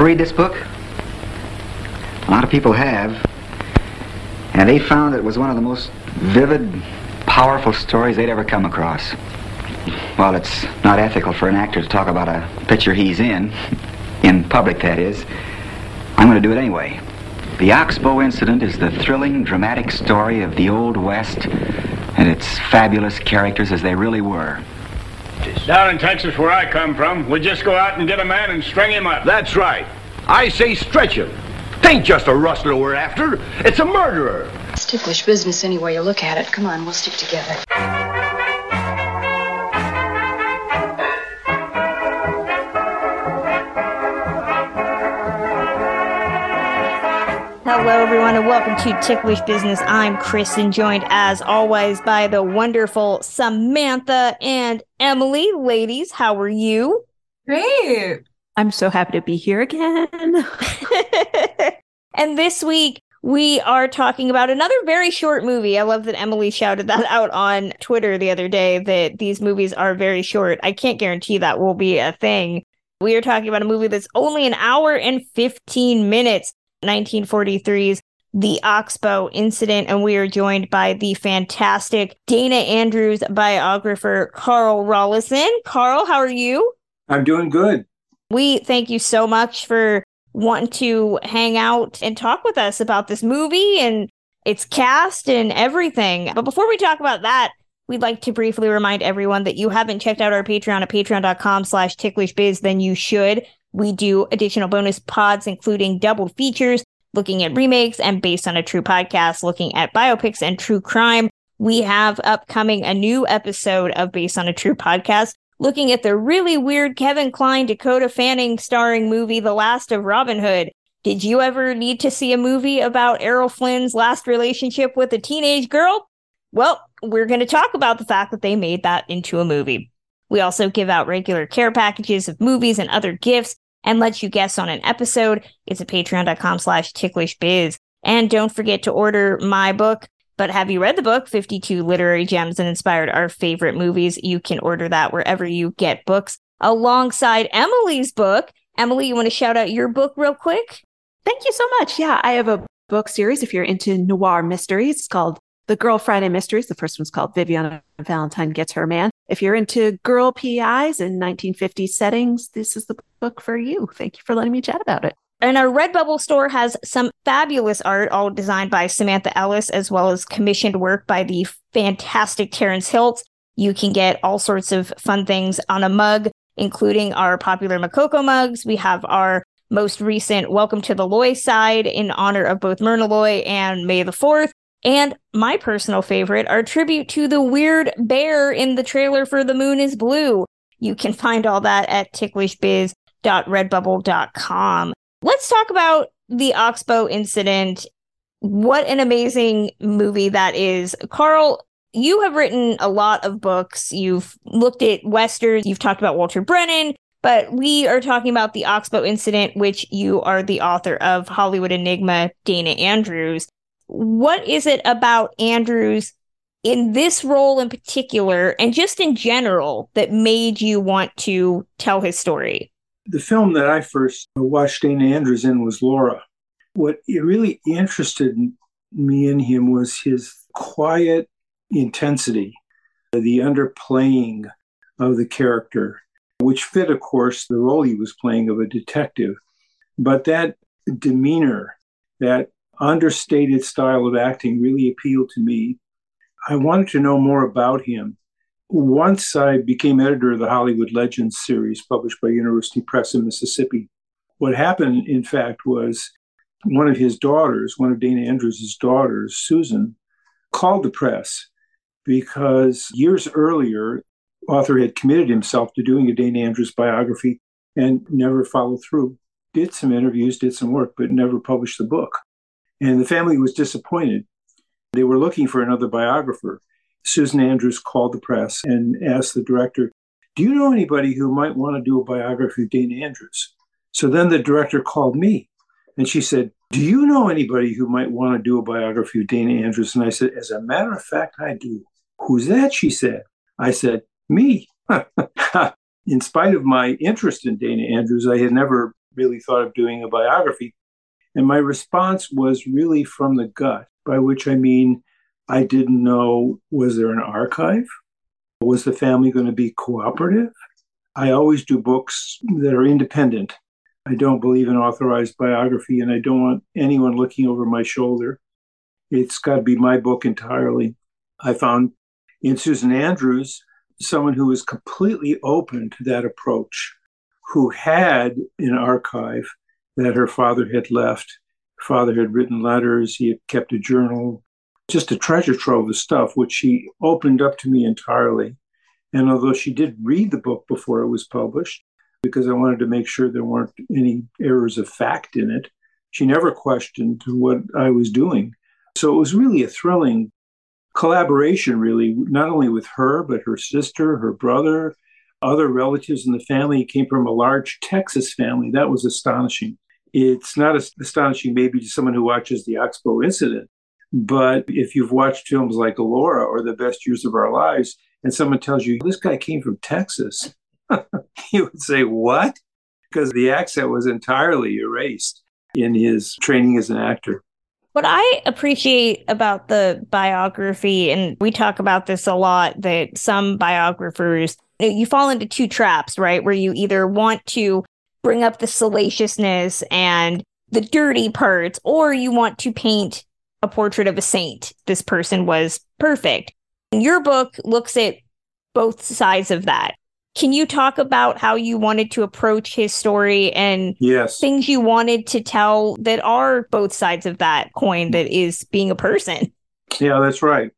Ever read this book? A lot of people have. And they found it was one of the most vivid, powerful stories they'd ever come across. Well, it's not ethical for an actor to talk about a picture he's in, in public that is. I'm going to do it anyway. The Oxbow incident is the thrilling, dramatic story of the Old West and its fabulous characters as they really were. Down in Texas, where I come from, we just go out and get a man and string him up. That's right. I say stretch him. Tain't just a rustler we're after. It's a murderer. It's ticklish business any way you look at it. Come on, we'll stick together. Hello, everyone, and welcome to Ticklish Business. I'm Chris, and joined as always by the wonderful Samantha and Emily. Ladies, how are you? Great. I'm so happy to be here again. and this week, we are talking about another very short movie. I love that Emily shouted that out on Twitter the other day that these movies are very short. I can't guarantee that will be a thing. We are talking about a movie that's only an hour and 15 minutes. 1943's The Oxbow Incident, and we are joined by the fantastic Dana Andrews biographer, Carl Rollyson. Carl, how are you? I'm doing good. We thank you so much for wanting to hang out and talk with us about this movie and its cast and everything. But before we talk about that, we'd like to briefly remind everyone that you haven't checked out our Patreon at patreon.com slash ticklishbiz, then you should. We do additional bonus pods, including doubled features, looking at remakes and based on a true podcast, looking at biopics and true crime. We have upcoming a new episode of Based on a True Podcast, looking at the really weird Kevin Kline, Dakota Fanning starring movie, The Last of Robin Hood. Did you ever need to see a movie about Errol Flynn's last relationship with a teenage girl? Well, we're going to talk about the fact that they made that into a movie. We also give out regular care packages of movies and other gifts and let you guess on an episode. It's at patreon.com slash ticklishbiz. And don't forget to order my book. But have you read the book, 52 Literary Gems that Inspired Our Favorite Movies? You can order that wherever you get books alongside Emily's book. Emily, you want to shout out your book real quick? Thank you so much. Yeah, I have a book series if you're into noir mysteries. It's called The Girl Friday Mysteries. The first one's called Viviana Valentine Gets Her Man. If you're into girl PIs in 1950s settings, this is the book for you. Thank you for letting me chat about it. And our Redbubble store has some fabulous art, all designed by Samantha Ellis, as well as commissioned work by the fantastic Terrence Hilt. You can get all sorts of fun things on a mug, including our popular Makoko mugs. We have our most recent Welcome to the Loy side in honor of both Myrna Loy and May the 4th. And my personal favorite, our tribute to the weird bear in the trailer for The Moon is Blue. You can find all that at ticklishbiz.redbubble.com. Let's talk about the Oxbow incident. What an amazing movie that is. Carl, you have written a lot of books. You've looked at westerns, you've talked about Walter Brennan, but we are talking about the Oxbow incident, which you are the author of Hollywood Enigma, Dana Andrews what is it about Andrews in this role in particular and just in general that made you want to tell his story? The film that I first watched Dana Andrews in was Laura. What really interested me in him was his quiet intensity, the underplaying of the character, which fit, of course, the role he was playing of a detective. But that demeanor, that understated style of acting really appealed to me. I wanted to know more about him. Once I became editor of the Hollywood Legends series published by University Press in Mississippi, what happened, in fact, was one of his daughters, one of Dana Andrews' daughters, Susan, called the press because years earlier, author had committed himself to doing a Dana Andrews biography and never followed through. Did some interviews, did some work, but never published the book. And the family was disappointed. They were looking for another biographer. Susan Andrews called the press and asked the director, Do you know anybody who might want to do a biography of Dana Andrews? So then the director called me and she said, Do you know anybody who might want to do a biography of Dana Andrews? And I said, As a matter of fact, I do. Who's that? She said. I said, Me. in spite of my interest in Dana Andrews, I had never really thought of doing a biography. And my response was really from the gut, by which I mean I didn't know was there an archive? Was the family going to be cooperative? I always do books that are independent. I don't believe in authorized biography, and I don't want anyone looking over my shoulder. It's got to be my book entirely. I found in Susan Andrews someone who was completely open to that approach, who had an archive that her father had left. Father had written letters, he had kept a journal, just a treasure trove of stuff, which she opened up to me entirely. And although she did read the book before it was published, because I wanted to make sure there weren't any errors of fact in it, she never questioned what I was doing. So it was really a thrilling collaboration, really, not only with her, but her sister, her brother, other relatives in the family. He came from a large Texas family. That was astonishing. It's not astonishing, maybe, to someone who watches the Oxbow incident, but if you've watched films like Alora or The Best Years of Our Lives, and someone tells you this guy came from Texas, you would say, What? Because the accent was entirely erased in his training as an actor. What I appreciate about the biography, and we talk about this a lot, that some biographers, you fall into two traps, right? Where you either want to bring up the salaciousness and the dirty parts, or you want to paint a portrait of a saint. This person was perfect. Your book looks at both sides of that. Can you talk about how you wanted to approach his story and yes. things you wanted to tell that are both sides of that coin that is being a person? Yeah, that's right.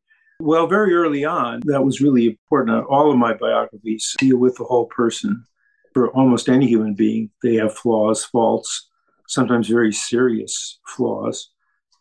Well, very early on, that was really important. All of my biographies deal with the whole person. For almost any human being, they have flaws, faults, sometimes very serious flaws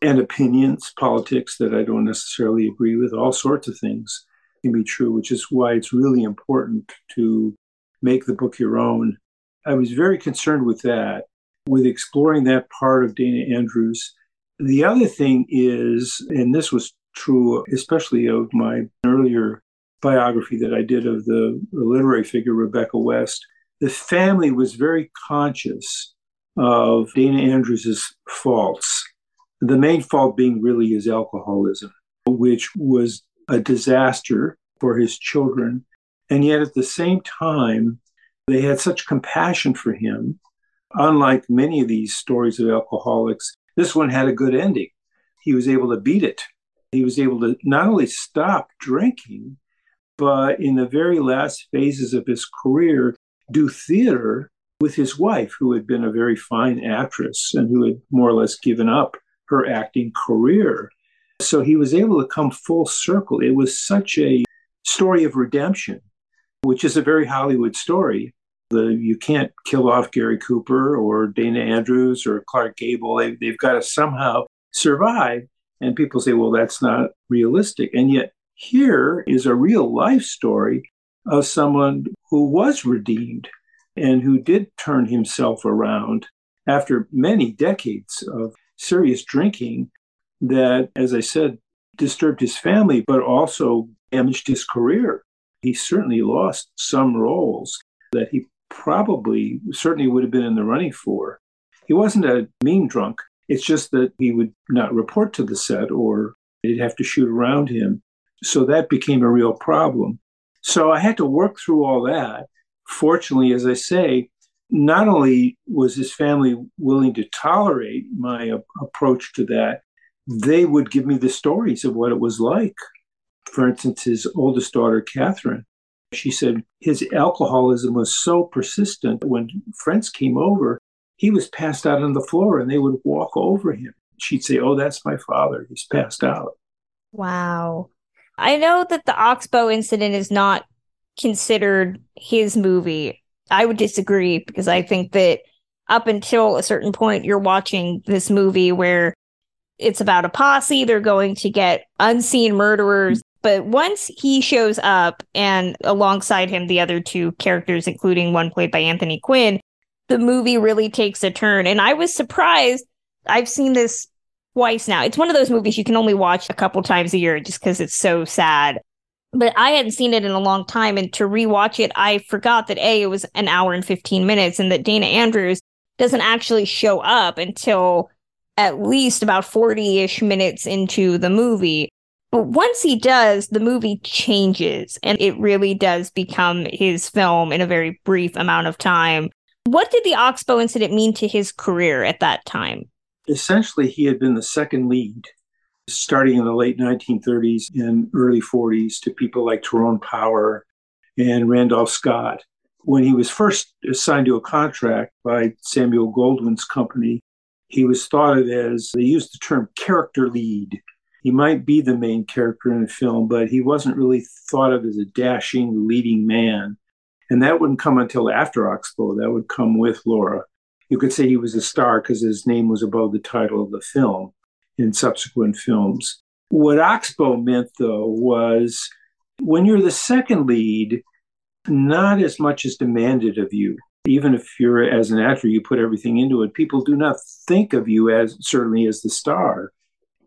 and opinions, politics that I don't necessarily agree with, all sorts of things can be true, which is why it's really important to make the book your own. I was very concerned with that, with exploring that part of Dana Andrews. The other thing is, and this was true especially of my earlier biography that I did of the, literary figure Rebecca West, the family was very conscious of Dana Andrews's faults the main fault being really his alcoholism, which was a disaster for his children. And yet at the same time, they had such compassion for him. Unlike many of these stories of alcoholics, this one had a good ending. He was able to beat it. He was able to not only stop drinking, but in the very last phases of his career, do theater with his wife, who had been a very fine actress and who had more or less given up her acting career. So he was able to come full circle. It was such a story of redemption, which is a very Hollywood story. The, you can't kill off Gary Cooper or Dana Andrews or Clark Gable. They, they've got to somehow survive. And people say, well, that's not realistic. And yet, here is a real life story of someone who was redeemed and who did turn himself around after many decades of serious drinking that, as I said, disturbed his family, but also damaged his career. He certainly lost some roles that he probably, certainly would have been in the running for. He wasn't a mean drunk. It's just that he would not report to the set or they'd have to shoot around him. So that became a real problem. So I had to work through all that. Fortunately, as I say, not only was his family willing to tolerate my a- approach to that, they would give me the stories of what it was like. For instance, his oldest daughter, Catherine, she said his alcoholism was so persistent when friends came over, he was passed out on the floor and they would walk over him. She'd say, Oh, that's my father. He's passed out. Wow. I know that the Oxbow incident is not considered his movie I would disagree because I think that up until a certain point, you're watching this movie where it's about a posse. They're going to get unseen murderers. But once he shows up and alongside him, the other two characters, including one played by Anthony Quinn, the movie really takes a turn. And I was surprised. I've seen this twice now. It's one of those movies you can only watch a couple times a year just because it's so sad but I hadn't seen it in a long time. And to rewatch it, I forgot that A, it was an hour and 15 minutes and that Dana Andrews doesn't actually show up until at least about 40 ish minutes into the movie. But once he does, the movie changes and it really does become his film in a very brief amount of time. What did the Oxbow incident mean to his career at that time? Essentially, he had been the second lead starting in the late 1930s and early 40s to people like Tyrone Power and Randolph Scott. When he was first assigned to a contract by Samuel Goldwyn's company, he was thought of as, they used the term character lead. He might be the main character in the film, but he wasn't really thought of as a dashing leading man. And that wouldn't come until after Oxbow. That would come with Laura. You could say he was a star because his name was above the title of the film in subsequent films. What Oxbow meant, though, was when you're the second lead, not as much is demanded of you. Even if you're as an actor, you put everything into it. People do not think of you as certainly as the star.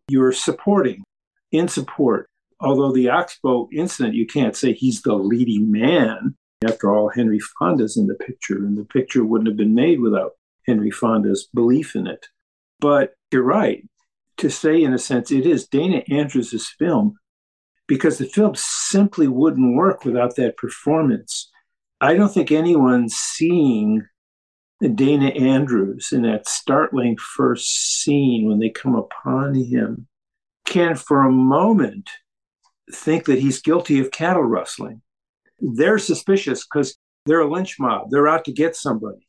You're supporting, in support. Although the Oxbow incident, you can't say he's the leading man. After all, Henry Fonda's in the picture, and the picture wouldn't have been made without Henry Fonda's belief in it. But you're right to say, in a sense, it is Dana Andrews' film because the film simply wouldn't work without that performance. I don't think anyone seeing Dana Andrews in that startling first scene when they come upon him can, for a moment, think that he's guilty of cattle rustling. They're suspicious because they're a lynch mob. They're out to get somebody.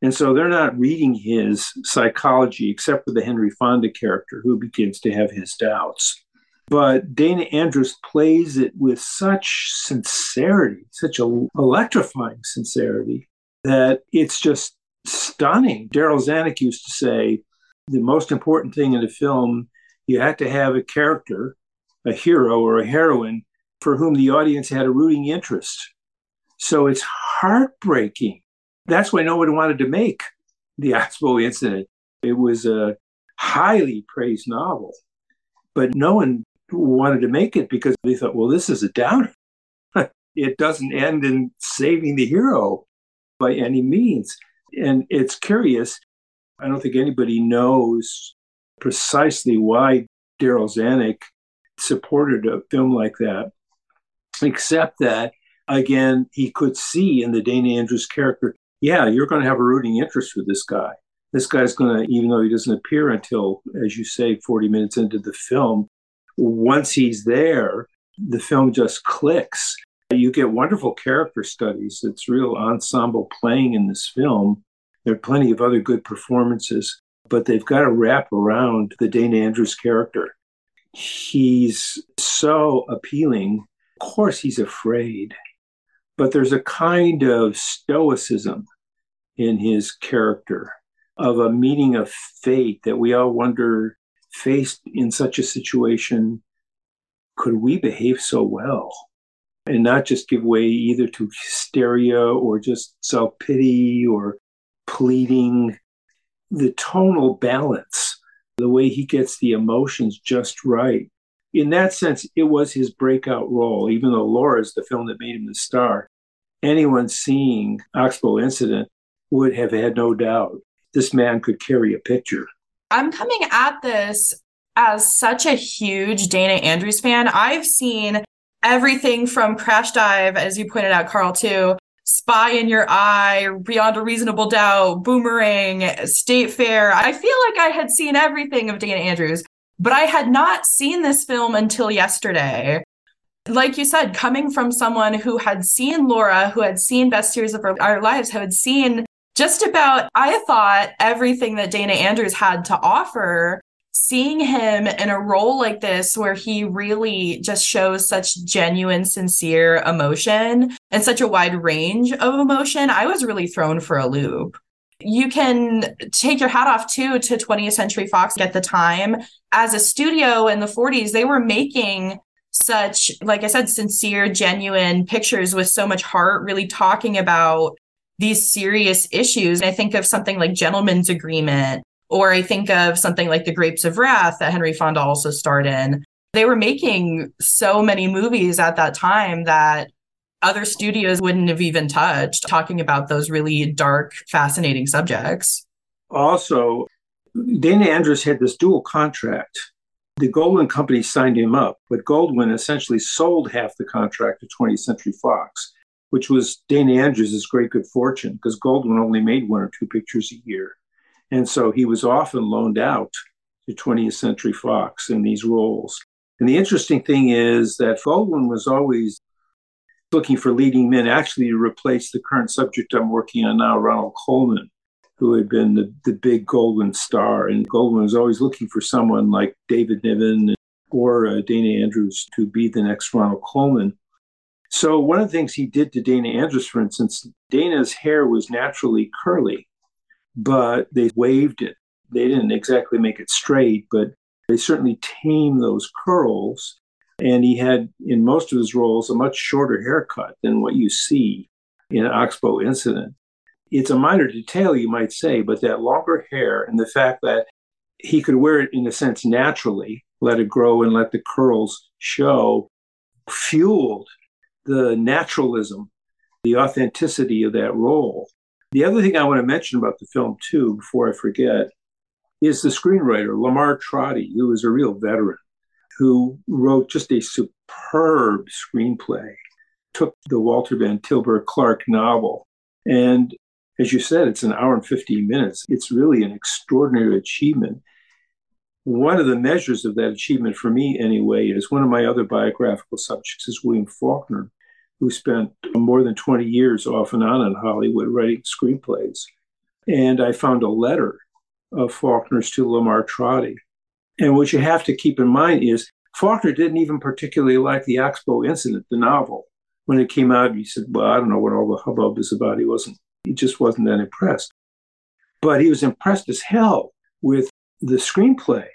And so they're not reading his psychology except for the Henry Fonda character who begins to have his doubts. But Dana Andrews plays it with such sincerity, such a electrifying sincerity, that it's just stunning. Darryl Zanuck used to say the most important thing in a film, you had to have a character, a hero or a heroine, for whom the audience had a rooting interest. So it's heartbreaking that's why nobody wanted to make the Oxbow incident. It was a highly praised novel, but no one wanted to make it because they thought, well, this is a downer. it doesn't end in saving the hero by any means. And it's curious. I don't think anybody knows precisely why Darryl Zanuck supported a film like that, except that, again, he could see in the Dana Andrews character yeah, you're going to have a rooting interest with this guy. This guy's going to, even though he doesn't appear until, as you say, 40 minutes into the film, once he's there, the film just clicks. You get wonderful character studies. It's real ensemble playing in this film. There are plenty of other good performances, but they've got to wrap around the Dana Andrews character. He's so appealing. Of course, he's afraid but there's a kind of stoicism in his character of a meaning of fate that we all wonder faced in such a situation could we behave so well? And not just give way either to hysteria or just self pity or pleading. The tonal balance the way he gets the emotions just right in that sense, it was his breakout role, even though Laura is the film that made him the star. Anyone seeing Oxbow Incident would have had no doubt this man could carry a picture. I'm coming at this as such a huge Dana Andrews fan. I've seen everything from Crash Dive, as you pointed out, Carl, to Spy in Your Eye, Beyond a Reasonable Doubt, Boomerang, State Fair. I feel like I had seen everything of Dana Andrews. But I had not seen this film until yesterday. Like you said, coming from someone who had seen Laura, who had seen Best Years of Our, Lives, who had seen just about, I thought, everything that Dana Andrews had to offer, seeing him in a role like this where he really just shows such genuine, sincere emotion and such a wide range of emotion, I was really thrown for a loop you can take your hat off too to 20th Century Fox at the time. As a studio in the 40s, they were making such, like I said, sincere, genuine pictures with so much heart, really talking about these serious issues. And I think of something like Gentleman's Agreement, or I think of something like The Grapes of Wrath that Henry Fonda also starred in. They were making so many movies at that time that other studios wouldn't have even touched talking about those really dark, fascinating subjects. also, Dana Andrews had this dual contract. The Goldwyn Company signed him up, but Goldwyn essentially sold half the contract to 20th Century Fox, which was Dana Andrews' great good fortune because Goldwyn only made one or two pictures a year. And so he was often loaned out to 20th Century Fox in these roles. And the interesting thing is that Goldwyn was always looking for leading men, actually to replace the current subject I'm working on now, Ronald Colman, who had been the, the big Goldwyn star. And Goldwyn was always looking for someone like David Niven or uh, Dana Andrews to be the next Ronald Colman. So one of the things he did to Dana Andrews, for instance, Dana's hair was naturally curly, but they waved it. They didn't exactly make it straight, but they certainly tamed those curls. And he had, in most of his roles, a much shorter haircut than what you see in Oxbow Incident. It's a minor detail, you might say, but that longer hair and the fact that he could wear it in a sense naturally, let it grow and let the curls show, fueled the naturalism, the authenticity of that role. The other thing I want to mention about the film, too, before I forget, is the screenwriter, Lamar Trotti, who is a real veteran, who wrote just a superb screenplay, took the Walter Van Tilburg Clark novel. And as you said, it's an hour and 15 minutes. It's really an extraordinary achievement. One of the measures of that achievement for me, anyway, is one of my other biographical subjects is William Faulkner, who spent more than 20 years off and on in Hollywood writing screenplays. And I found a letter of Faulkner's to Lamar Trotti. And what you have to keep in mind is Faulkner didn't even particularly like the Oxbow incident, the novel. When it came out, he said, Well, I don't know what all the hubbub is about. He wasn't, he just wasn't that impressed. But he was impressed as hell with the screenplay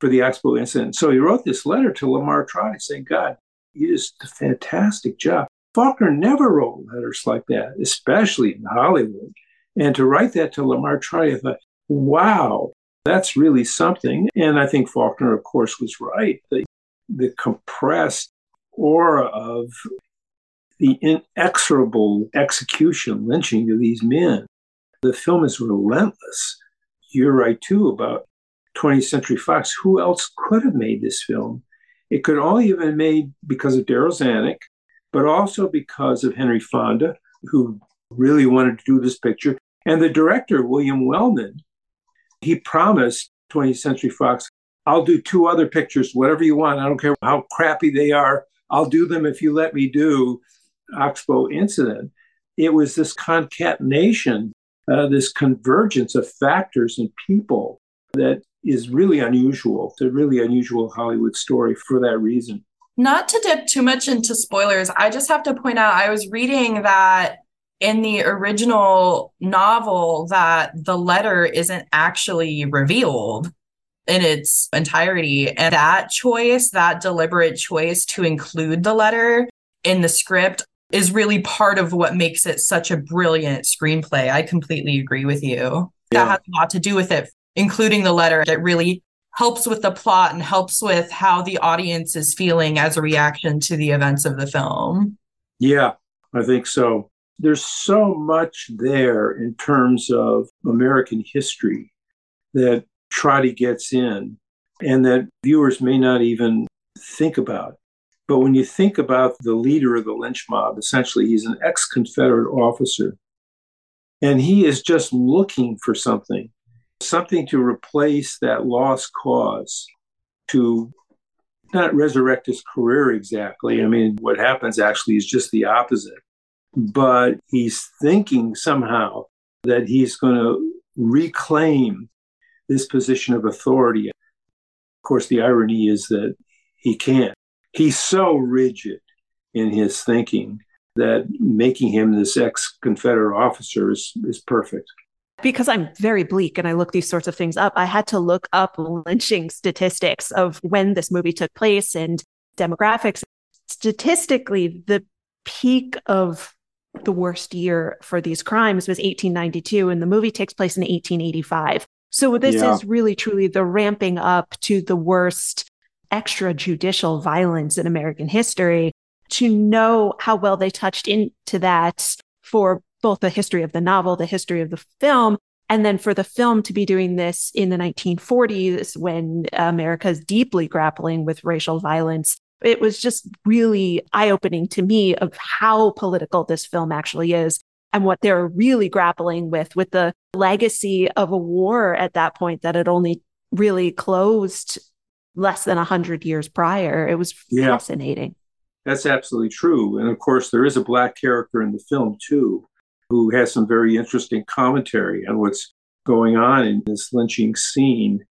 for the Oxbow incident. So he wrote this letter to Lamar Trotti saying, God, you just did a fantastic job. Faulkner never wrote letters like that, especially in Hollywood. And to write that to Lamar Trotti, I thought, wow, that's really something. And I think Faulkner, of course, was right. The, the compressed aura of the inexorable execution, lynching of these men. The film is relentless. You're right, too, about 20th Century Fox. Who else could have made this film? It could only have been made because of Darryl Zanuck, but also because of Henry Fonda, who really wanted to do this picture, and the director, William Wellman, he promised 20th Century Fox, I'll do two other pictures, whatever you want. I don't care how crappy they are. I'll do them if you let me do Oxbow Incident. It was this concatenation, uh, this convergence of factors and people that is really unusual. It's a really unusual Hollywood story for that reason. Not to dip too much into spoilers, I just have to point out I was reading that in the original novel that the letter isn't actually revealed in its entirety. And that choice, that deliberate choice to include the letter in the script is really part of what makes it such a brilliant screenplay. I completely agree with you. Yeah. That has a lot to do with it, including the letter. It really helps with the plot and helps with how the audience is feeling as a reaction to the events of the film. Yeah, I think so there's so much there in terms of American history that Trotti gets in and that viewers may not even think about. But when you think about the leader of the lynch mob, essentially, he's an ex Confederate officer. And he is just looking for something, something to replace that lost cause, to not resurrect his career exactly. I mean, what happens actually is just the opposite but he's thinking somehow that he's going to reclaim this position of authority. Of course, the irony is that he can't. He's so rigid in his thinking that making him this ex Confederate officer is, is perfect. Because I'm very bleak and I look these sorts of things up, I had to look up lynching statistics of when this movie took place and demographics. Statistically, the peak of the worst year for these crimes was 1892, and the movie takes place in 1885. So this yeah. is really truly the ramping up to the worst extrajudicial violence in American history. To know how well they touched into that for both the history of the novel, the history of the film, And then for the film to be doing this in the 1940s when America is deeply grappling with racial violence, it was just really eye opening to me of how political this film actually is and what they're really grappling with, with the legacy of a war at that point that had only really closed less than 100 years prior. It was Yeah. fascinating. That's absolutely true. And of course, there is a black character in the film, too, who has some very interesting commentary on what's going on in this lynching scene.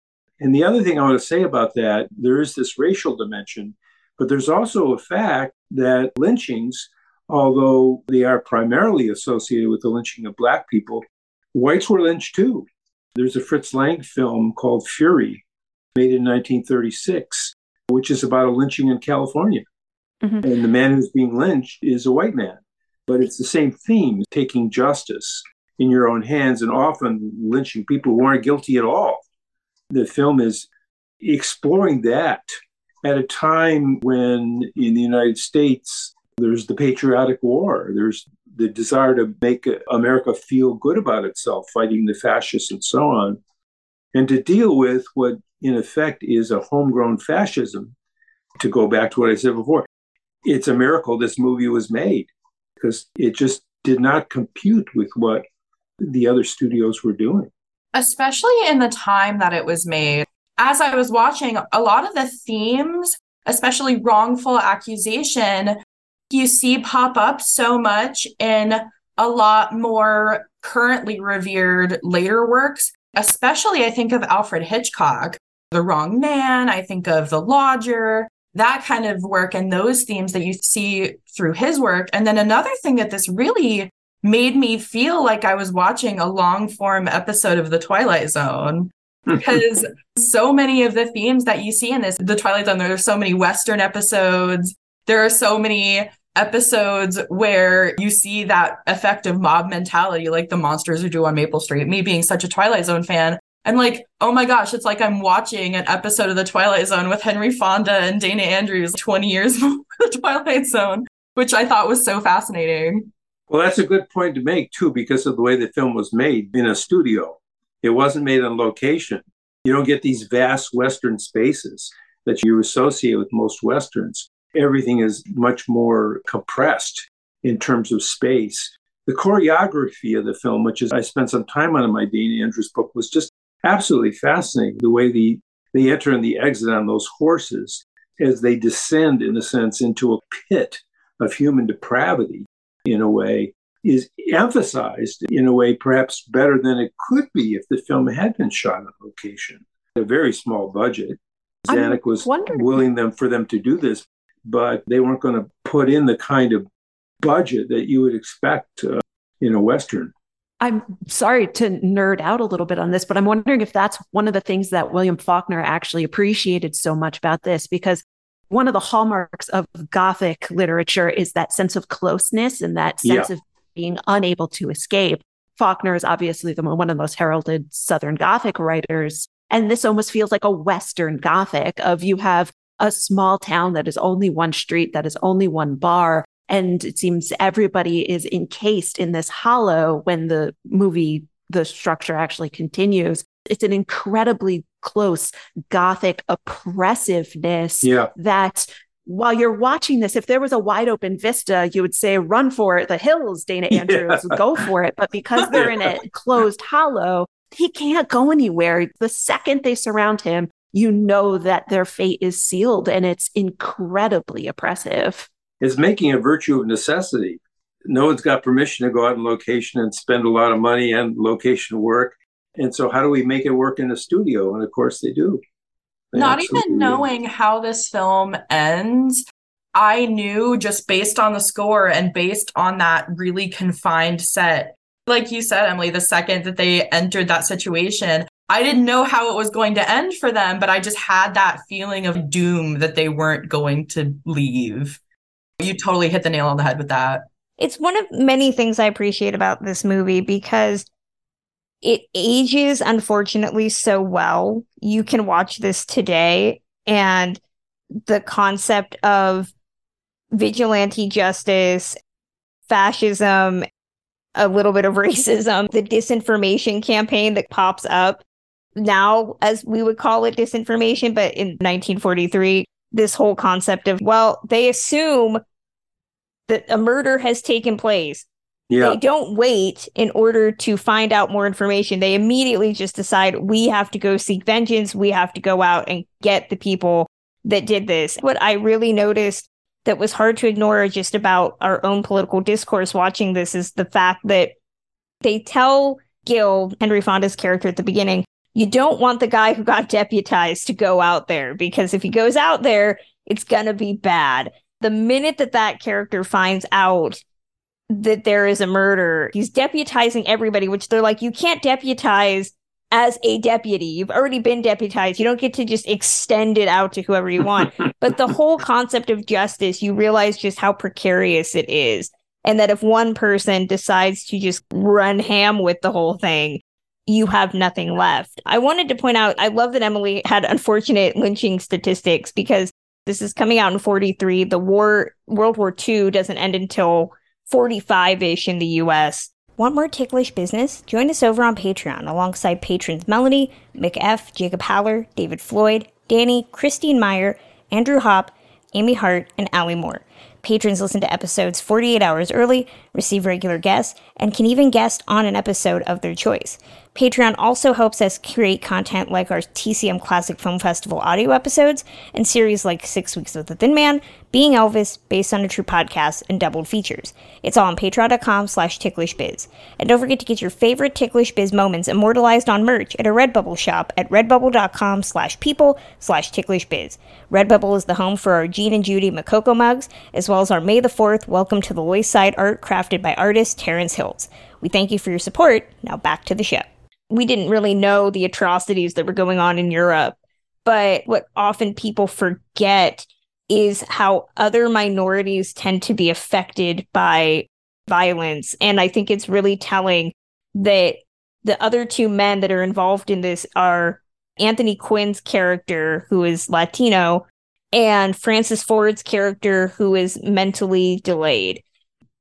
And the other thing I want to say about that, there is this racial dimension, but there's also a fact that lynchings, although they are primarily associated with the lynching of black people, whites were lynched too. There's a Fritz Lang film called Fury, made in 1936, which is about a lynching in California. Mhm. And the man who's being lynched is a white man. But it's the same theme taking justice in your own hands and often lynching people who aren't guilty at all. The film is exploring that at a time when in the United States there's the patriotic war, there's the desire to make America feel good about itself, fighting the fascists and so on, and to deal with what in effect is a homegrown fascism. To go back to what I said before, it's a miracle this movie was made because it just did not compute with what the other studios were doing. especially in the time that it was made. As I was watching, a lot of the themes, especially wrongful accusation, you see pop up so much in a lot more currently revered later works, especially I think of Alfred Hitchcock, The Wrong Man, I think of The Lodger, that kind of work and those themes that you see through his work. And then another thing that this really made me feel like I was watching a long form episode of The Twilight Zone because so many of the themes that you see in this, The Twilight Zone, there are so many Western episodes. There are so many episodes where you see that effect of mob mentality, like the monsters who do on Maple Street. Me being such a Twilight Zone fan, I'm like, oh my gosh, it's like I'm watching an episode of The Twilight Zone with Henry Fonda and Dana Andrews 20 years before The Twilight Zone, which I thought was so fascinating. Well, that's a good point to make, too, because of the way the film was made in a studio. It wasn't made on location. You don't get these vast Western spaces that you associate with most Westerns. Everything is much more compressed in terms of space. The choreography of the film, which is I spent some time on in my Dana Andrews book, was just absolutely fascinating. The way the they enter and the exit on those horses as they descend, in a sense, into a pit of human depravity in a way is emphasized in a way perhaps better than it could be if the film had been shot on location. A very small budget. Zanuck was wondering- willing them for them to do this, but they weren't going to put in the kind of budget that you would expect uh, in a western. I'm sorry to nerd out a little bit on this, but I'm wondering if that's one of the things that William Faulkner actually appreciated so much about this, because one of the hallmarks of Gothic literature is that sense of closeness and that sense Yeah. of being unable to escape. Faulkner is obviously the one of the most heralded Southern Gothic writers. And this almost feels like a Western Gothic of you have a small town that is only one street, that is only one bar. And it seems everybody is encased in this hollow when the movie, the structure actually continues. It's an incredibly close Gothic oppressiveness Yeah. that while you're watching this, if there was a wide open vista, you would say, run for it, the hills, Dana Andrews, go for it. But because they're in a closed hollow, he can't go anywhere. The second they surround him, you know that their fate is sealed and it's incredibly oppressive. It's making a virtue of necessity. No one's got permission to go out on location and spend a lot of money and location work. And so, how do we make it work in the studio? And of course, they do. They Not absolutely even do. knowing how this film ends, I knew just based on the score and based on that really confined set. Like you said, Emily, the second that they entered that situation, I didn't know how it was going to end for them, but I just had that feeling of doom that they weren't going to leave. You totally hit the nail on the head with that. It's one of many things I appreciate about this movie because it ages, unfortunately, so well. You can watch this today, and the concept of vigilante justice, fascism, a little bit of racism. The disinformation campaign that pops up now, as we would call it disinformation, but in 1943, this whole concept of, well, they assume that a murder has taken place. Yeah. They don't wait in order to find out more information. They immediately just decide we have to go seek vengeance. We have to go out and get the people that did this. What I really noticed that was hard to ignore just about our own political discourse watching this is the fact that they tell Gil, Henry Fonda's character at the beginning, you don't want the guy who got deputized to go out there because if he goes out there, it's going to be bad. The minute that that character finds out that there is a murder, he's deputizing everybody, which they're like, you can't deputize as a deputy. You've already been deputized. You don't get to just extend it out to whoever you want. but the whole concept of justice, you realize just how precarious it is. And that if one person decides to just run ham with the whole thing, you have nothing left. I wanted to point out, I love that Emily had unfortunate lynching statistics because this is coming out in 43. The war, World War II doesn't end until 45 ish in the US. Want more ticklish business? Join us over on Patreon alongside patrons Melanie, McF, Jacob Haller, David Floyd, Danny, Christine Mier, Andrew Hoppe, Amy Hart, and Ali Moore. Patrons listen to episodes 48 hours early, receive regular guests, and can even guest on an episode of their choice. Patreon also helps us create content like our TCM Classic Film Festival audio episodes and series like Six Weeks with the Thin Man, Being Elvis, based on a true podcast, and doubled features. It's all on patreon.com slash ticklishbiz. And don't forget to get your favorite Ticklish Biz moments immortalized on merch at a Redbubble shop at redbubble.com slash people slash ticklishbiz. Redbubble is the home for our Gene and Judy Makoko mugs, as well as our May the 4th Welcome to the Lois Side art crafted by artist Terrence Hills. We thank you for your support. Now back to the show we didn't really know the atrocities that were going on in Europe. But what often people forget is how other minorities tend to be affected by violence. And I think it's really telling that the other two men that are involved in this are Anthony Quinn's character, who is Latino, and Francis Ford's character, who is mentally delayed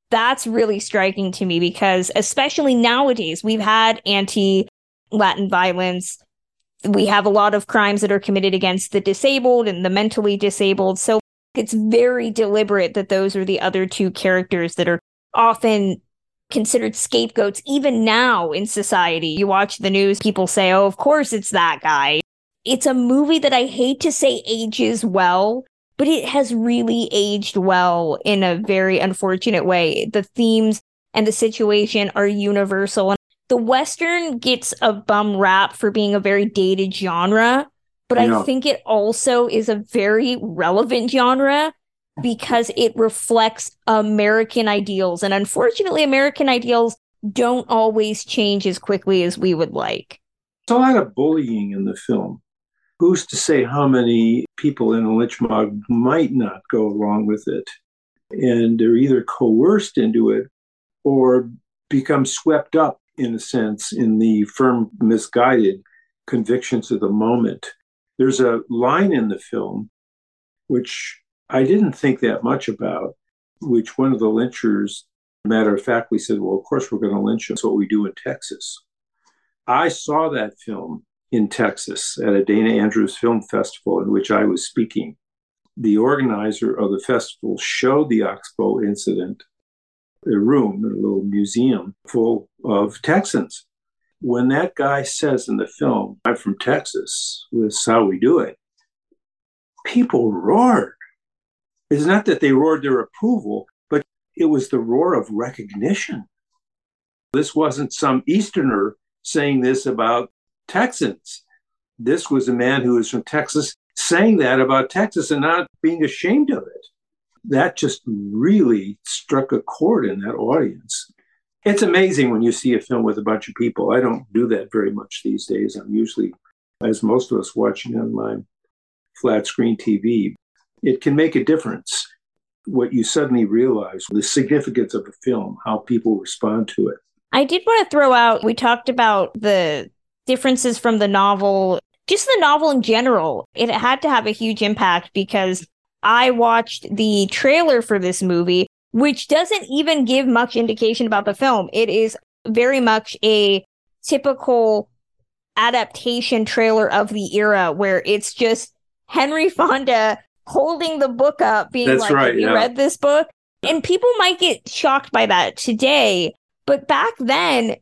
that's really striking to me because especially nowadays we've had anti Latin violence. We have a lot of crimes that are committed against the disabled and the mentally disabled. So it's very deliberate that those are the other two characters that are often considered scapegoats, even now in society. You watch the news, people say, oh, of course it's that guy. It's a movie that I hate to say ages well, but it has really aged well in a very unfortunate way. The themes and the situation are universal the Western gets a bum rap for being a very dated genre, but yeah. I think it also is a very relevant genre because it reflects American ideals. And unfortunately, American ideals don't always change as quickly as we would like. There's a lot of bullying in the film. Who's to say how many people in a lynch mob might not go along with it? And they're either coerced into it or become swept up in a sense, in the firm, misguided convictions of the moment. There's a line in the film which I didn't think that much about, which one of the lynchers, matter of fact, we said, Well, of course, we're going to lynch him. That's what we do in Texas. I saw that film in Texas at a Dana Andrews Film Festival in which I was speaking. The organizer of the festival showed the Oxbow incident a room, a little museum full of Texans. When that guy says in the film, I'm from Texas, this is how we do it, people roared. It's not that they roared their approval, but it was the roar of recognition. This wasn't some Easterner saying this about Texans. This was a man who was from Texas saying that about Texas and not being ashamed of it that just really struck a chord in that audience. It's amazing when you see a film with a bunch of people. I don't do that very much these days. I'm usually, as most of us, watching on my flat screen TV. It can make a difference what you suddenly realize the significance of a film, how people respond to it. I did want to throw out, we talked about the differences from the novel, just the novel in general. It had to have a huge impact because I watched the trailer for this movie which doesn't even give much indication about the film. It is very much a typical adaptation trailer of the era where it's just Henry Fonda holding the book up, being That's like, right, Have you yeah. read this book? And people might get shocked by that today. But back then,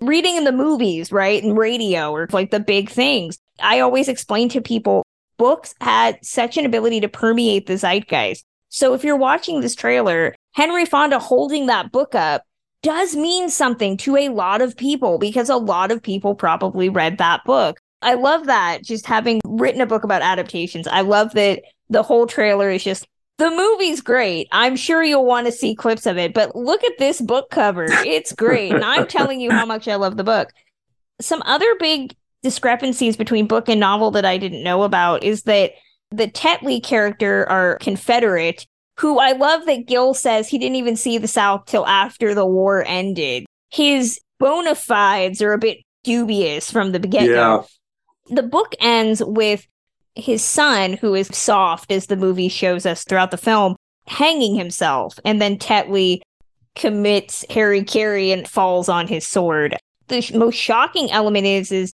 reading in the movies, right, and radio or like the big things, I always explain to people books had such an ability to permeate the zeitgeist. So if you're watching this trailer, Henry Fonda holding that book up does mean something to a lot of people because a lot of people probably read that book. I love that just having written a book about adaptations. I love that the whole trailer is just the movie's great. I'm sure you'll want to see clips of it, but look at this book cover. It's great. and I'm telling you how much I love the book. Some other big discrepancies between book and novel that I didn't know about is that the Tetley character are Confederate, who I love that Gil says he didn't even see the South till after the war ended. His bona fides are a bit dubious from the beginning. Yeah. The book ends with his son, who is soft as the movie shows us throughout the film, hanging himself, and then Tetley commits hara-kiri and falls on his sword. The sh- most shocking element is is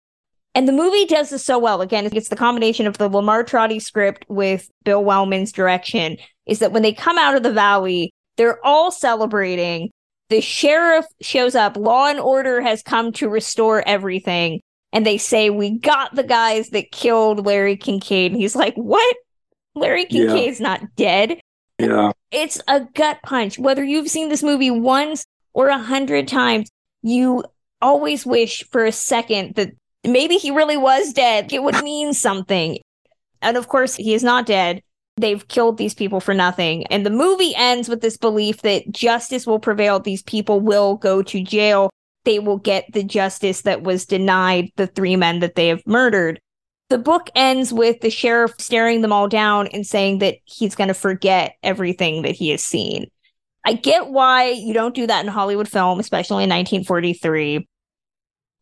and the movie does this so well. Again, it's the combination of the Lamar Trotti script with Bill Wellman's direction. Is that when they come out of the valley, they're all celebrating. The sheriff shows up. Law and order has come to restore everything. And they say, We got the guys that killed Larry Kincaid. And he's like, What? Larry Yeah. Kincaid's not dead. Yeah. It's a gut punch. Whether you've seen this movie once or a hundred times, you always wish for a second that maybe he really was dead. It would mean something. And of course, he is not dead. They've killed these people for nothing. And the movie ends with this belief that justice will prevail. These people will go to jail. They will get the justice that was denied the three men that they have murdered. The book ends with the sheriff staring them all down and saying that he's going to forget everything that he has seen. I get why you don't do that in Hollywood film, especially in 1943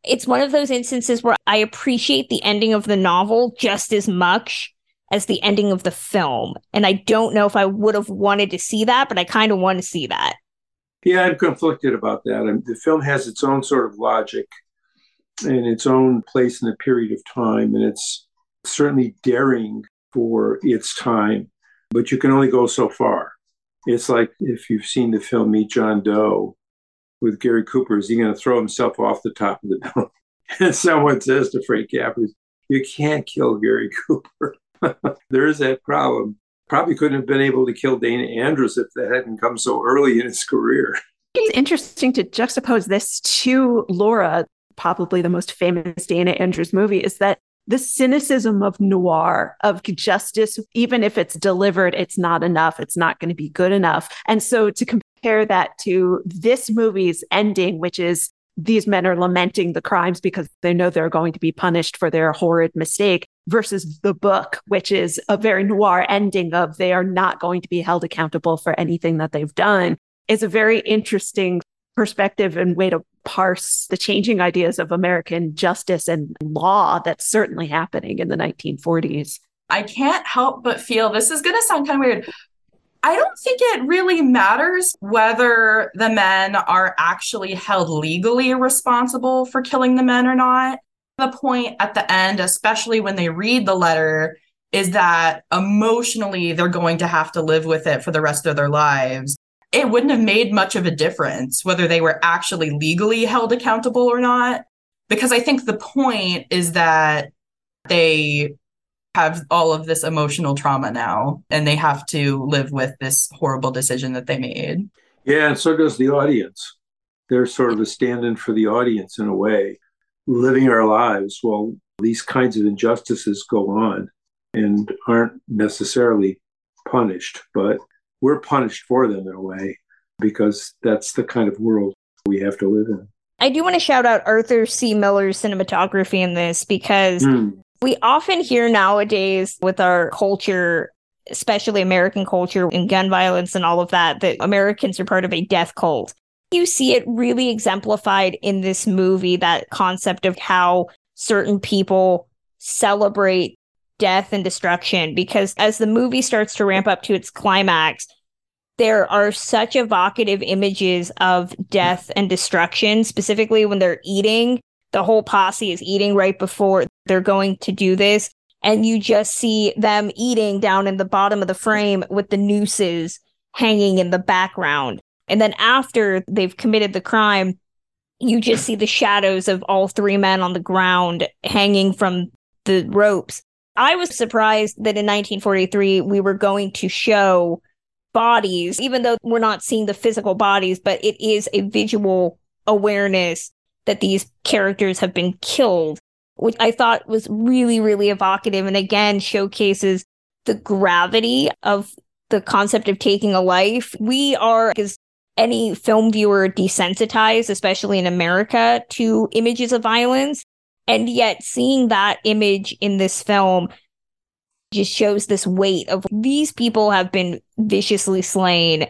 it's one of those instances where I appreciate the ending of the novel just as much as the ending of the film. And I don't know if I would have wanted to see that, but I kind of want to see that. Yeah, I'm conflicted about that. And the film has its own sort of logic and its own place in a period of time, and it's certainly daring for its time, but you can only go so far. It's like if you've seen the film Meet John Doe with Gary Cooper, is he going to throw himself off the top of the dome? and someone says to Frank Capra, You can't kill Gary Cooper. there is that problem. Probably couldn't have been able to kill Dana Andrews if that hadn't come so early in his career. It's interesting to juxtapose this to Laura, probably the most famous Dana Andrews movie, is that the cynicism of noir, of justice, even if it's delivered, it's not enough. It's not going to be good enough. And so to compare that to this movie's ending, which is these men are lamenting the crimes because they know they're going to be punished for their horrid mistake versus the book, which is a very noir ending of they are not going to be held accountable for anything that they've done, is a very interesting perspective and way to parse the changing ideas of American justice and law that's certainly happening in the 1940s. I can't help but feel this is going to sound kind of weird. I don't think it really matters whether the men are actually held legally responsible for killing the men or not. The point at the end, especially when they read the letter, is that emotionally they're going to have to live with it for the rest of their lives. It wouldn't have made much of a difference whether they were actually legally held accountable or not. Because I think the point is that they have all of this emotional trauma now and they have to live with this horrible decision that they made. Yeah, and so does the audience. They're sort of a stand in for the audience in a way, living our lives while these kinds of injustices go on and aren't necessarily punished, but we're punished for them in a way because that's the kind of world we have to live in. I do want to shout out Arthur C. Miller's cinematography in this because Mm. we often hear nowadays with our culture, especially American culture and gun violence and all of that, that Americans are part of a death cult. You see it really exemplified in this movie that concept of how certain people celebrate death and destruction because as the movie starts to ramp up to its climax, there are such evocative images of death and destruction, specifically when they're eating. The whole posse is eating right before they're going to do this. And you just see them eating down in the bottom of the frame with the nooses hanging in the background. And then after they've committed the crime, you just see the shadows of all three men on the ground hanging from the ropes. I was surprised that in 1943 we were going to show bodies, even though we're not seeing the physical bodies, but it is a visual awareness that these characters have been killed, which I thought was really, really evocative and again showcases the gravity of the concept of taking a life. We are, as any film viewer, desensitized, especially in America, to images of violence. And yet, seeing that image in this film just shows this weight of these people have been viciously slain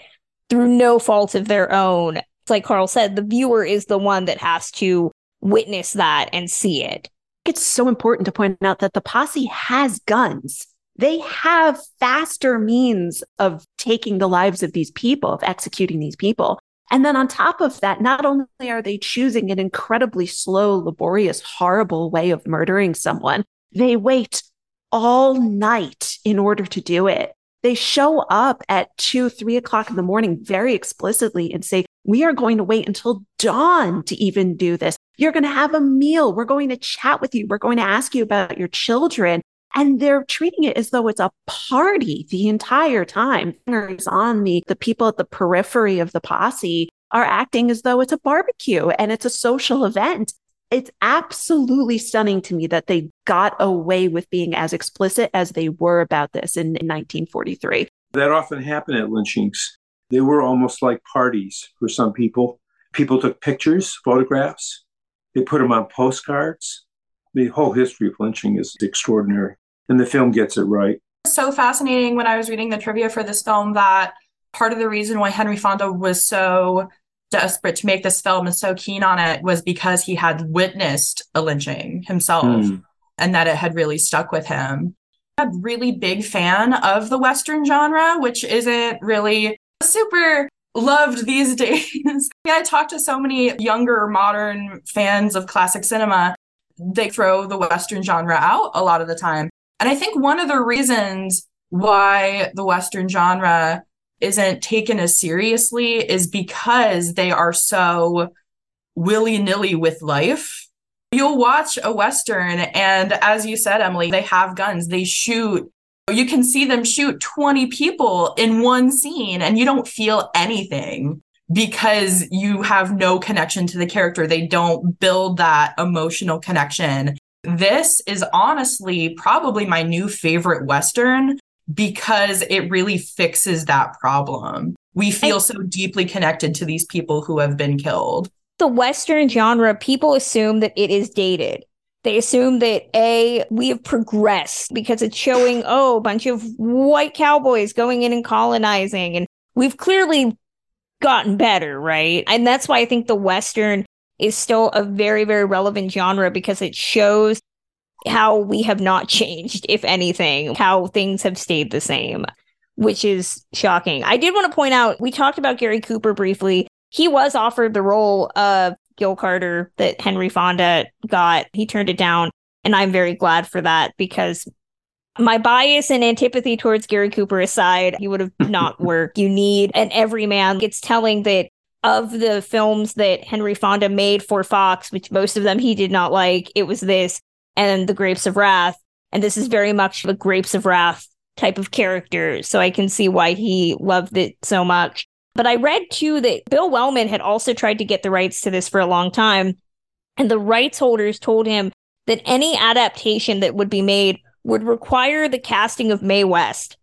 through no fault of their own. It's like Carl said, the viewer is the one that has to witness that and see it. It's so important to point out that the posse has guns. They have faster means of taking the lives of these people, of executing these people. And then on top of that, not only are they choosing an incredibly slow, laborious, horrible way of murdering someone, they wait all night in order to do it. They show up at two, three o'clock in the morning very explicitly and say, we are going to wait until dawn to even do this. You're going to have a meal. We're going to chat with you. We're going to ask you about your children. And they're treating it as though it's a party the entire time. On the, the people at the periphery of the posse are acting as though it's a barbecue and it's a social event it's absolutely stunning to me that they got away with being as explicit as they were about this in, in 1943. That often happened at lynchings. They were almost like parties for some people. People took pictures, photographs, they put them on postcards. The whole history of lynching is extraordinary, and the film gets it right. So fascinating when I was reading the trivia for this film that part of the reason why Henry Fonda was so desperate to make this film and so keen on it was because he had witnessed a lynching himself mm. and that it had really stuck with him. I'm a really big fan of the Western genre, which isn't really super loved these days. I talk to so many younger modern fans of classic cinema. They throw the Western genre out a lot of the time. And I think one of the reasons why the Western genre isn't taken as seriously is because they are so willy nilly with life. You'll watch a Western, and as you said, Emily, they have guns, they shoot. You can see them shoot 20 people in one scene, and you don't feel anything because you have no connection to the character. They don't build that emotional connection. This is honestly probably my new favorite Western because it really fixes that problem. We feel so deeply connected to these people who have been killed. The Western genre, people assume that it is dated. They assume that A, we have progressed because it's showing, oh, a bunch of white cowboys going in and colonizing. And we've clearly gotten better, right? And that's why I think the Western is still a very, very relevant genre because it shows how we have not changed, if anything, how things have stayed the same, which is shocking. I did want to point out we talked about Gary Cooper briefly. He was offered the role of Gil Carter that Henry Fonda got. He turned it down. And I'm very glad for that because my bias and antipathy towards Gary Cooper aside, he would have not worked. You need an everyman. It's telling that of the films that Henry Fonda made for Fox, which most of them he did not like, it was this and the Grapes of Wrath. And this is very much a Grapes of Wrath type of character. So I can see why he loved it so much. But I read too that Bill Wellman had also tried to get the rights to this for a long time. And the rights holders told him that any adaptation that would be made would require the casting of Mae West.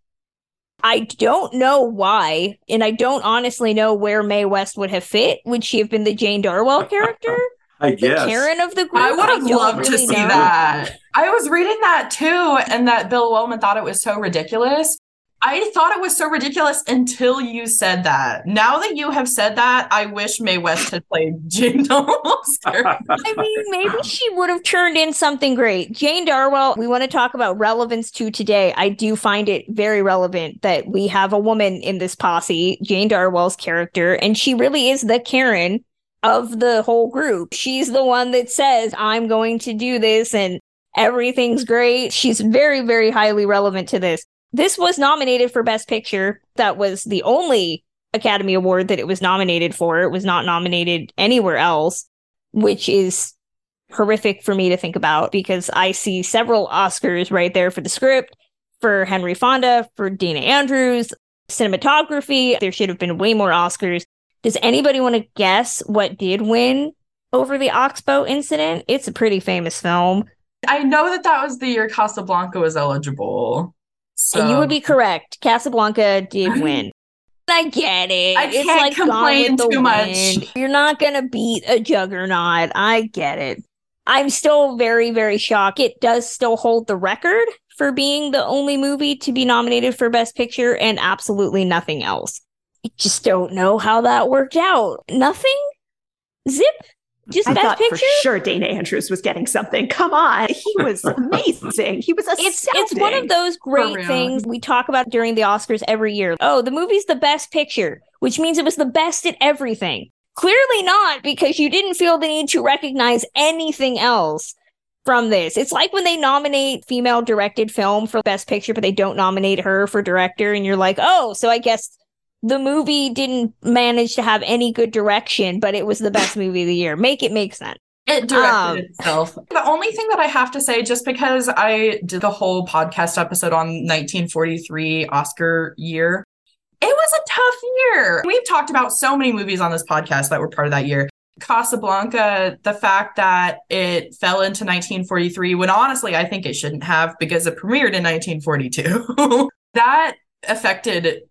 I don't know why, and I don't honestly know where Mae West would have fit. Would she have been the Jane Darwell character? I guess. Karen of the group. I would have loved really to see know. that. I was reading that too, and that Bill Wellman thought it was so ridiculous. I thought it was so ridiculous until you said that. Now that you have said that, I wish Mae West had played Jane Darwell's character. I mean, maybe she would have turned in something great. Jane Darwell, we want to talk about relevance to today. I do find it very relevant that we have a woman in this posse, Jane Darwell's character, and she really is the Karen of the whole group. She's the one that says, I'm going to do this and everything's great. She's very, very highly relevant to this. This was nominated for Best Picture. That was the only Academy Award that it was nominated for. It was not nominated anywhere else, which is horrific for me to think about because I see several Oscars right there for the script, for Henry Fonda, for Dana Andrews, cinematography. There should have been way more Oscars. Does anybody want to guess what did win over the Ox-Bow Incident? It's a pretty famous film. I know that that was the year Casablanca was eligible. So And you would be correct. Casablanca did win. I get it. I it's can't like complain too much. Wind. You're not gonna beat a juggernaut. I get it. I'm still very, very shocked. It does still hold the record for being the only movie to be nominated for Best Picture and absolutely nothing else. I just don't know how that worked out. Nothing? Zip? Just I Best thought Picture? for sure Dana Andrews was getting something. Come on. He was amazing. He was astounding. it's it's one of those great things we talk about during the Oscars every year. Oh, the movie's the best picture, which means it was the best at everything. Clearly not, because you didn't feel the need to recognize anything else from this. It's like when they nominate female directed film for best picture, but they don't nominate her for director, and you're like, oh, so I guess the movie didn't manage to have any good direction, but it was the best movie of the year. Make it make sense. It directed Um, itself. The only thing that I have to say, just because I did the whole podcast episode on 1943 Oscar year, it was a tough year. We've talked about so many movies on this podcast that were part of that year. Casablanca, the fact that it fell into 1943, when honestly, I think it shouldn't have because it premiered in 1942. that affected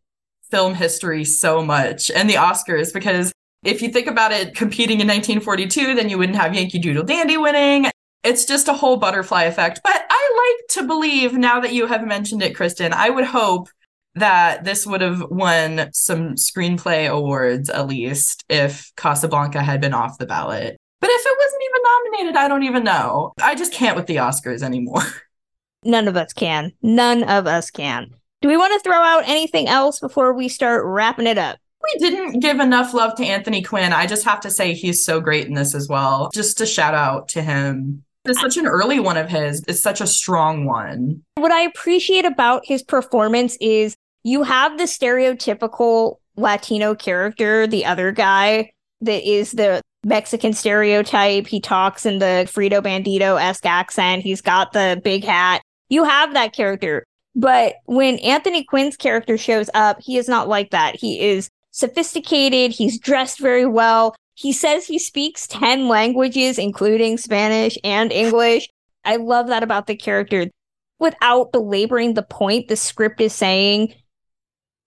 film history so much and the Oscars because if you think about it competing in 1942, then you wouldn't have Yankee Doodle Dandy winning. It's just a whole butterfly effect. But I like to believe, now that you have mentioned it, Kristen, I would hope that this would have won some screenplay awards at least if Casablanca had been off the ballot. But if it wasn't even nominated, I don't even know. I just can't with the Oscars anymore. None of us can. None of us can. Do we want to throw out anything else before we start wrapping it up? we didn't give enough love to Anthony Quinn. I just have to say he's so great in this as well. Just a shout out to him. It's such an early one of his. It's such a strong one. What I appreciate about his performance is you have the stereotypical Latino character, the other guy that is the Mexican stereotype. He talks in the Frito Bandito esque accent. He's got the big hat. You have that character. But when Anthony Quinn's character shows up, he is not like that. He is sophisticated. He's dressed very well. He says he speaks 10 languages, including Spanish and English. I love that about the character. Without belaboring the point, the script is saying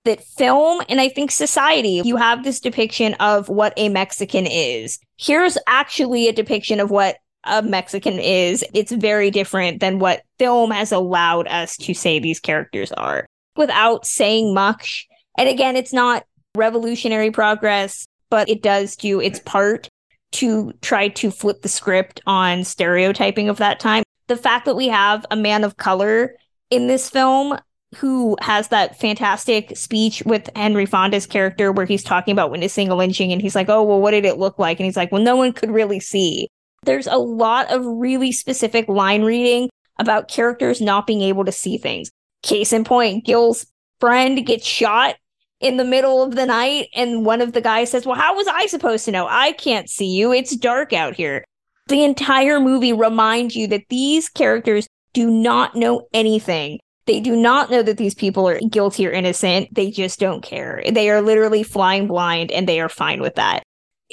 that film and I think society, you have this depiction of what a Mexican is. Here's actually a depiction of what a Mexican is. It's very different than what film has allowed us to say these characters are without saying much. And again, it's not revolutionary progress, but it does do its part to try to flip the script on stereotyping of that time. The fact that we have a man of color in this film who has that fantastic speech with Henry Fonda's character where he's talking about witnessing a lynching and he's like, oh, well, what did it look like? And he's like, well, no one could really see. There's a lot of really specific line reading about characters not being able to see things. Case in point, Gil's friend gets shot in the middle of the night, and one of the guys says, Well, how was I supposed to know? I can't see you. It's dark out here. The entire movie reminds you that these characters do not know anything. They do not know that these people are guilty or innocent. They just don't care. They are literally flying blind and they are fine with that.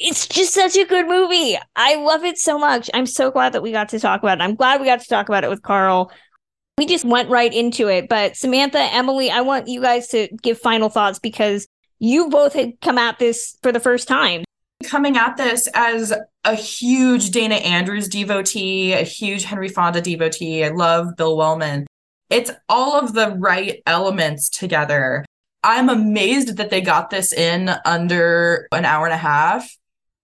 It's just such a good movie. I love it so much. I'm so glad that we got to talk about it. I'm glad we got to talk about it with Carl. We just went right into it. But Samantha, Emily, I want you guys to give final thoughts because you both had come at this for the first time. Coming at this as a huge Dana Andrews devotee, a huge Henry Fonda devotee. I love Bill Wellman. It's all of the right elements together. I'm amazed that they got this in under an hour and a half.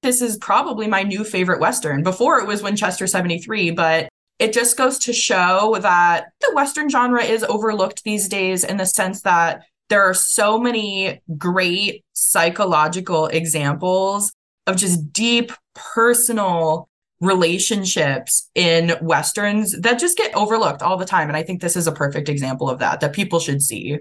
This is probably my new favorite Western. Before it was Winchester 73, but it just goes to show that the Western genre is overlooked these days in the sense that there are so many great psychological examples of just deep personal relationships in westerns that just get overlooked all the time and i think this is a perfect example of that that people should see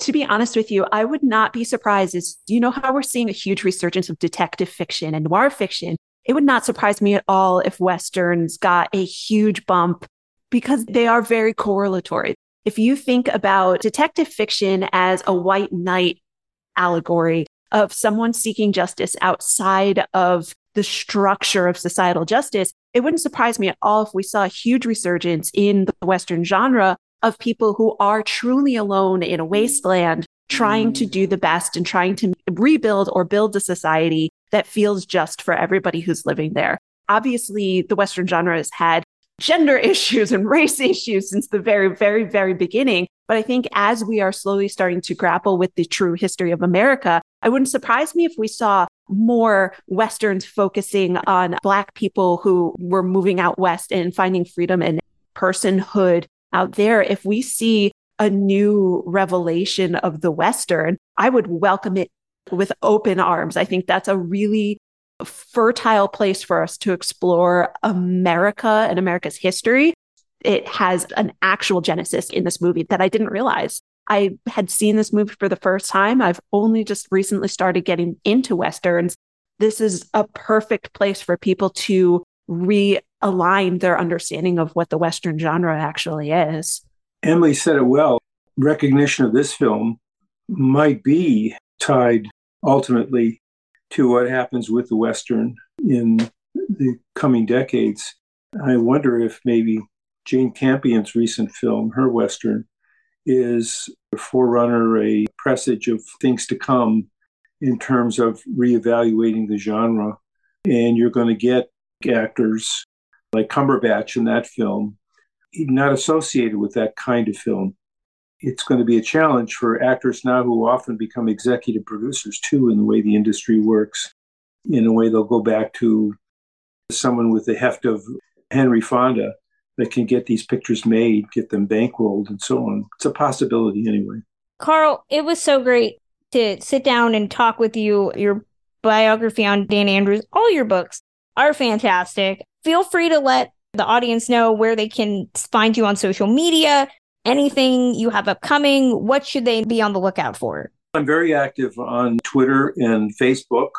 to be honest with you i would not be surprised as you know how we're seeing a huge resurgence of detective fiction and noir fiction? It would not surprise me at all if westerns got a huge bump because they are very correlatory. If you think about detective fiction as a white knight allegory of someone seeking justice outside of the structure of societal justice, it wouldn't surprise me at all if we saw a huge resurgence in the Western genre of people who are truly alone in a wasteland, trying to do the best and trying to rebuild or build a society that feels just for everybody who's living there. Obviously, the Western genre has had gender issues and race issues since the very, very, very beginning. But I think as we are slowly starting to grapple with the true history of America, I wouldn't surprise me if we saw more Westerns focusing on Black people who were moving out West and finding freedom and personhood out there. If we see a new revelation of the Western, I would welcome it with open arms. I think that's a really fertile place for us to explore America and America's history. It has an actual genesis in this movie that I didn't realize. I had seen this movie for the first time. I've only just recently started getting into Westerns. This is a perfect place for people to realign their understanding of what the Western genre actually is. Emily said it well. Recognition of this film might be tied ultimately to what happens with the Western in the coming decades. I wonder if maybe Jane Campion's recent film, her Western, is a forerunner, a presage of things to come in terms of reevaluating the genre. And you're going to get actors like Cumberbatch in that film, not associated with that kind of film it's going to be a challenge for actors now who often become executive producers too in the way the industry works in a way they'll go back to someone with the heft of henry fonda that can get these pictures made get them bankrolled and so on. It's a possibility anyway. Carl it was so great to sit down and talk with you your biography on Dana Andrews all your books are fantastic feel free to let the audience know where they can find you on social media anything you have upcoming? What should they be on the lookout for? I'm very active on Twitter and Facebook,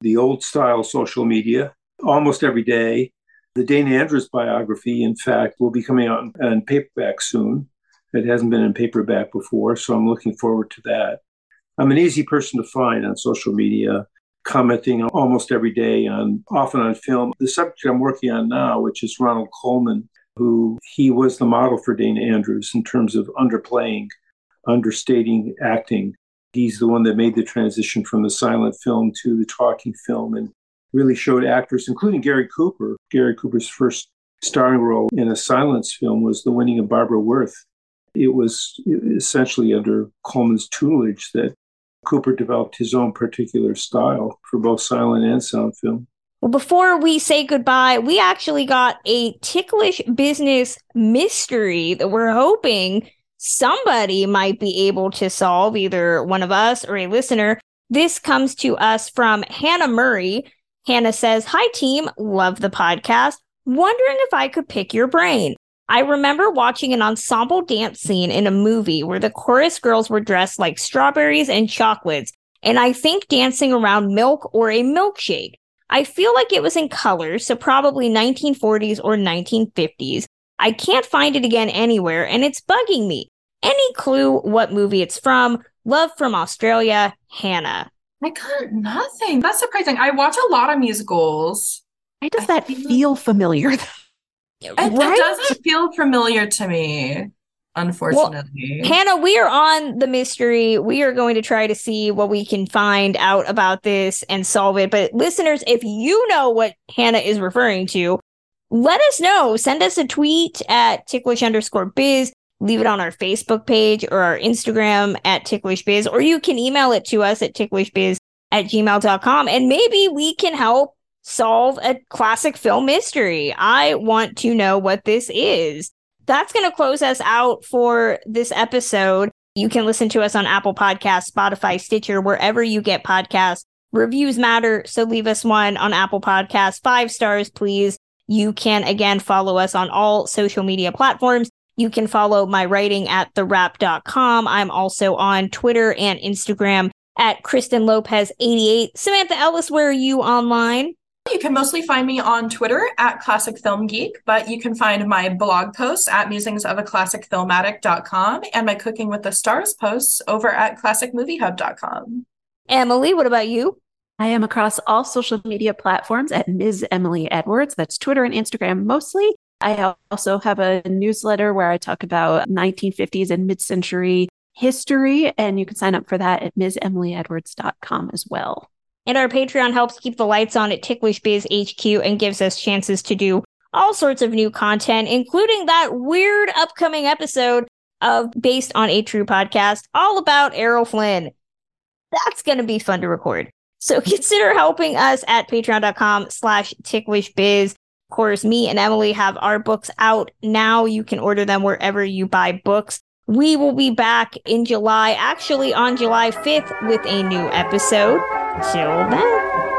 the old style social media, almost every day. The Dana Andrews biography, in fact, will be coming out in paperback soon. It hasn't been in paperback before, so I'm looking forward to that. I'm an easy person to find on social media, commenting almost every day on often on film. The subject I'm working on now, which is Ronald Colman, who he was the model for Dana Andrews in terms of underplaying, understating acting. He's the one that made the transition from the silent film to the talking film and really showed actors, including Gary Cooper. Gary Cooper's first starring role in a silence film was The Winning of Barbara Worth. It was essentially under Colman's tutelage that Cooper developed his own particular style for both silent and sound film. Well, before we say goodbye, we actually got a ticklish business mystery that we're hoping somebody might be able to solve, either one of us or a listener. This comes to us from Hannah Murray. Hannah says, Hi, team. Love the podcast. Wondering if I could pick your brain. I remember watching an ensemble dance scene in a movie where the chorus girls were dressed like strawberries and chocolates, and I think dancing around milk or a milkshake. I feel like it was in colors, so probably 1940s or 1950s. I can't find it again anywhere, and it's bugging me. Any clue what movie it's from? Love from Australia, Hannah. I got nothing. That's surprising. I watch a lot of musicals. Why does that feel familiar? It, right? it doesn't feel familiar to me unfortunately. Well, Hannah, we are on the mystery. We are going to try to see what we can find out about this and solve it. But listeners, if you know what Hannah is referring to, let us know. Send us a tweet at ticklish underscore biz. leave it on our Facebook page or our Instagram at ticklishbiz, or you can email it to us at ticklishbiz at gmail.com. And maybe we can help solve a classic film mystery. I want to know what this is. That's going to close us out for this episode. You can listen to us on Apple Podcasts, Spotify, Stitcher, wherever you get podcasts. Reviews matter, so leave us one on Apple Podcasts. Five stars, please. You can again follow us on all social media platforms. You can follow my writing at thewrap.com. I'm also on Twitter and Instagram at Kristen Lopez 88. Samantha Ellis, where are you online? You can mostly find me on Twitter at Classic Film Geek, but you can find my blog posts at musingsofaClassicFilmaddict.com and my Cooking with the Stars posts over at ClassicMovieHub.com. Emily, what about you? I am across all social media platforms at Ms. Emily Edwards. That's Twitter and Instagram mostly. I also have a newsletter where I talk about 1950s and mid century history, and you can sign up for that at MsEmilyEdwards.com as well. And our Patreon helps keep the lights on at Ticklish Biz HQ and gives us chances to do all sorts of new content, including that weird upcoming episode of Based on a True podcast all about Errol Flynn. That's going to be fun to record. So consider helping us at patreon.com slash ticklishbiz. Of course, me and Emily have our books out now. You can order them wherever you buy books. We will be back in July, actually on July 5th, with a new episode. Till then.